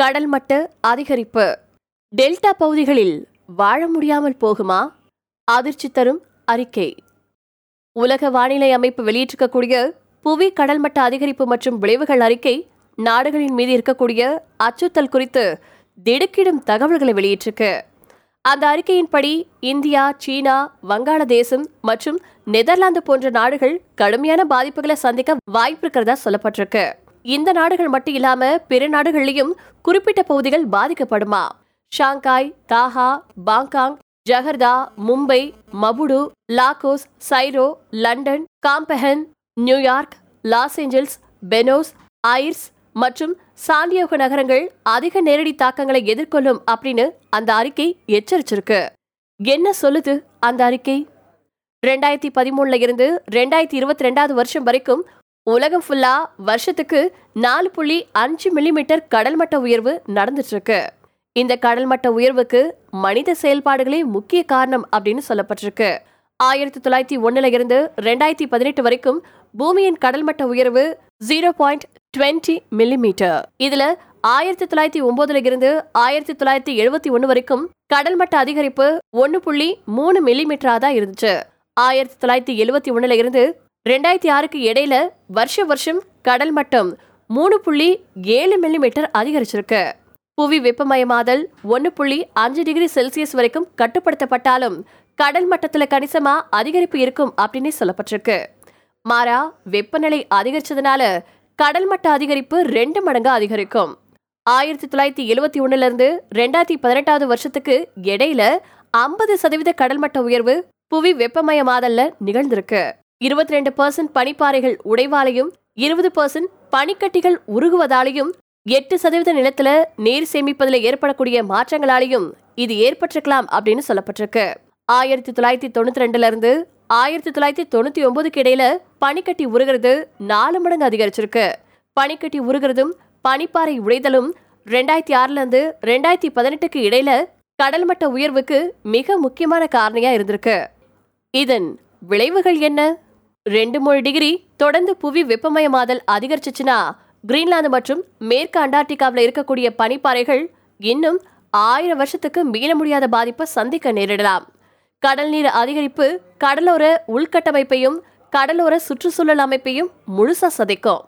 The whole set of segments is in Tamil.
கடல் மட்ட அதிகரிப்பு. டெல்டா பகுதிகளில் வாழ முடியாமல் போகுமா? அதிர்ச்சி தரும் அறிக்கை. உலக வானிலை அமைப்பு வெளியிட்டிருக்கக்கூடிய புவி கடல் மட்ட அதிகரிப்பு மற்றும் விளைவுகள் அறிக்கை நாடுகளின் மீது இருக்கக்கூடிய அச்சுறுத்தல் குறித்து திடுக்கிடும் தகவல்களை வெளியிட்டிருக்கு. அந்த அறிக்கையின்படி இந்தியா சீனா வங்காளதேசம் மற்றும் நெதர்லாந்து போன்ற நாடுகள் கடுமையான பாதிப்புகளை சந்திக்க வாய்ப்பு இருக்கிறதா சொல்லப்பட்டிருக்கு. இந்த நாடுகள் மட்டும் இல்லாம பிற நாடுகளிலும் குறிப்பிட்ட பகுதிகள் பாதிக்கப்படுமா? Shanghai Dhaka Bangkok Jakarta Mumbai Maputo Lagos Cairo London காம்பஹன் New York Los Angeles Buenos Aires மற்றும் சாண்டியோக நகரங்கள் அதிக நேரடி தாக்கங்களை எதிர்கொள்ளும் அப்படின்னு அந்த அறிக்கை எச்சரிச்சிருக்கு. என்ன சொல்லுது அந்த அறிக்கை? ரெண்டாயிரத்தி பதிமூணுல இருந்து ரெண்டாயிரத்தி இருபத்தி ரெண்டாவது வருஷம் வரைக்கும் உலகம் ஃபுல்லா வருஷத்துக்கு நாலு புள்ளி அஞ்சு மில்லிமீட்டர் கடல் மட்ட உயர்வு நடந்துட்டு இருக்கு இந்த கடல் மட்ட உயர்வுக்கு மனித செயல்பாடுகளே முக்கிய காரணம் அப்படின்னு சொல்லப்பட்டிருக்கு. ஆயிரத்தி தொள்ளாயிரத்தி ஒன்னுல இருந்து ரெண்டாயிரத்தி பதினெட்டு வரைக்கும் பூமியின் கடல் மட்ட உயர்வு ஜீரோ பாயிண்ட் டுவெண்ட்டி மில்லிமீட்டர் இதுல ஆயிரத்தி தொள்ளாயிரத்தி ஒன்பதுல இருந்து ஆயிரத்தி தொள்ளாயிரத்தி எழுபத்தி ஒன்று வரைக்கும் கடல் மட்ட அதிகரிப்பு ஒன்னு புள்ளி மூணு மில்லிமீட்டரா தான் இருந்துச்சு. ஆயிரத்தி தொள்ளாயிரத்தி எழுபத்தி ஒன்னுல இருந்து ரெண்டாயிரத்தி ஆறுக்கு இடையில வருஷ வருஷம் கடல் மட்டம் மூணு புள்ளி ஏழு மில்லிமீட்டர் அதிகரிச்சிருக்கு. புவி வெப்பமயமாதல் ஒன்று புள்ளி அஞ்சு டிகிரி செல்சியஸ் வரைக்கும் கட்டுப்படுத்தப்பட்டாலும் கடல் மட்டத்தில் கணிசமாக அதிகரிப்பு இருக்கும் அப்படின்னு சொல்லப்பட்டிருக்கு. மாறா வெப்பநிலை அதிகரிச்சதுனால கடல் மட்ட அதிகரிப்பு ரெண்டு மடங்கு அதிகரிக்கும். ஆயிரத்தி தொள்ளாயிரத்தி எழுவத்தி ஒன்னுலேருந்து ரெண்டாயிரத்தி பதினெட்டாவது வருஷத்துக்கு இடையில ஐம்பது சதவீத கடல் மட்ட உயர்வு புவி வெப்பமயமாதல்ல நிகழ்ந்திருக்கு. இருபத்தி ரெண்டு பர்சன்ட் பனிப்பாறைகள் உடைவாலையும் இருபது பர்சன்ட் பனிக்கட்டிகள் உருகுவதாலையும் எட்டு சதவீத நிலத்துல நீர் சேமிப்பதில் ஏற்படக்கூடிய மாற்றங்களாலையும் இது ஏற்பட்டிருக்கலாம் அப்படின்னு சொல்லப்பட்டிருக்கு. ஆயிரத்தி தொள்ளாயிரத்தி தொண்ணூத்தி ரெண்டுல இருந்து ஆயிரத்தி தொள்ளாயிரத்தி தொண்ணூத்தி ஒன்பதுக்கு இடையில பனிக்கட்டி உருகிறது நாலு மடங்கு அதிகரிச்சிருக்கு. பனிக்கட்டி உருகிறதும் பனிப்பாறை உடைதலும் ரெண்டாயிரத்தி ஆறுல இருந்து ரெண்டாயிரத்தி பதினெட்டுக்கு இடையில கடல் மட்ட உயர்வுக்கு மிக முக்கியமான காரணியா இருந்திருக்கு. இதன் விளைவுகள் என்ன? ரெண்டு மூணு டிகிரி தொடர்ந்து புவி வெப்பமயமாதல் அதிகரிச்சுச்சுன்னா கிரீன்லாந்து மற்றும் மேற்கு அண்டார்டிகாவில் இருக்கக்கூடிய பனிப்பாறைகள் இன்னும் ஆயிரம் வருஷத்துக்கு மீள முடியாத பாதிப்பை சந்திக்க நேரிடலாம். கடல் நீர் அதிகரிப்பு கடலோர உள்கட்டமைப்பையும் கடலோர சுற்றுச்சூழல் அமைப்பையும் முழுசா சதைக்கும்.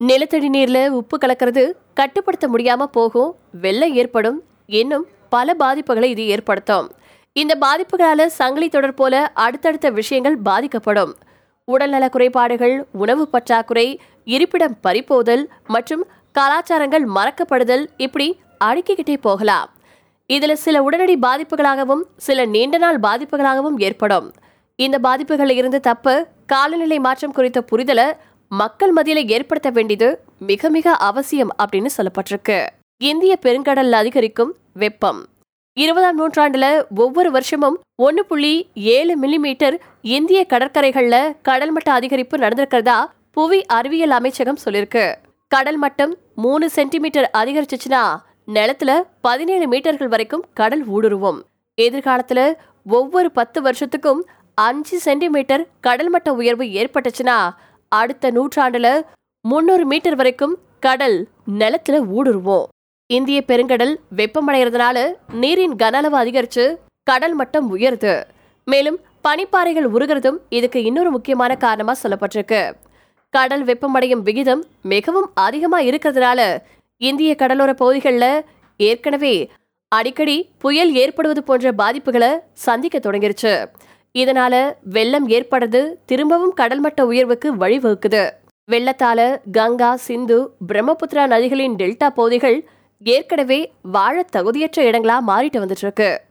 நிலத்தடி நீர்ல உப்பு கலக்கிறது கட்டுப்படுத்த முடியாம போகும் வெள்ளம் ஏற்படும் இன்னும் பல பாதிப்புகளை இது ஏற்படுத்தும். இந்த பாதிப்புகளால சங்கிலி தொடர் போல அடுத்தடுத்த விஷயங்கள் பாதிக்கப்படும். உடல்நல குறைபாடுகள் உணவு பற்றாக்குறை இருப்பிடம் பறிப்போதல் மற்றும் கலாச்சாரங்கள் மறக்கப்படுதல் இப்படி அடுக்கிக்கிட்டே போகலாம். இதில் சில உடனடி பாதிப்புகளாகவும் சில நீண்ட நாள் பாதிப்புகளாகவும் ஏற்படும். இந்த பாதிப்புகளில் இருந்து தப்ப காலநிலை மாற்றம் குறித்த புரிதலை மக்கள் மத்தியில ஏற்படுத்த வேண்டியது மிக மிக அவசியம் அப்படின்னு சொல்லப்பட்டிருக்கு. இந்திய பெருங்கடல்ல அதிகரிக்கும் வெப்பம். இருபதாம் நூற்றாண்டுல ஒவ்வொரு வருஷமும் ஒன்னு புள்ளி ஏழு மில்லிமீட்டர் இந்திய கடற்கரைகள்ல கடல் மட்ட அதிகரிப்பு நடந்திருக்கிறதா புவி அறிவியல் அமைச்சகம் சொல்லிருக்கு. கடல் மட்டம் மூணு சென்டிமீட்டர் அதிகரிச்சுச்சுன்னா நிலத்துல பதினேழு மீட்டர்கள் வரைக்கும் கடல் ஊடுருவும். எதிர்காலத்துல ஒவ்வொரு பத்து வருஷத்துக்கும் அஞ்சு சென்டிமீட்டர் கடல் மட்ட உயர்வு ஏற்பட்டுச்சுன்னா அடுத்த நூற்றாண்டுல முன்னூறு மீட்டர் வரைக்கும் கடல் நிலத்துல ஊடுருவோம். இந்திய பெருங்கடல் வெப்பமடைகிறதுனால நீரின் கன அளவு அதிகரிச்சு கடல் மட்டம் உயருது. மேலும் பனிப்பாறைகள் உருகிறதும் இதுக்கு இன்னொரு முக்கியமான காரணமா சொல்லப்பட்டிருக்கு. கடல் வெப்பமடையும் விகிதம் மிகவும் அதிகமா இருக்கிறதுனால இந்திய கடலோர பகுதிகளில் ஏற்கனவே அடிக்கடி புயல் ஏற்படுவது போன்ற பாதிப்புகளை சந்திக்க தொடங்கிருச்சு. இதனால வெள்ளம் ஏற்படுறது திரும்பவும் கடல் மட்ட உயர்வுக்கு வழிவகுக்குது. வெள்ளத்தால கங்கா சிந்து பிரம்மபுத்திரா நதிகளின் டெல்டா பகுதிகள் ஏற்கனவே வாழ தகுதியற்ற இடங்களா மாறிட்டு வந்துட்டு இருக்கு.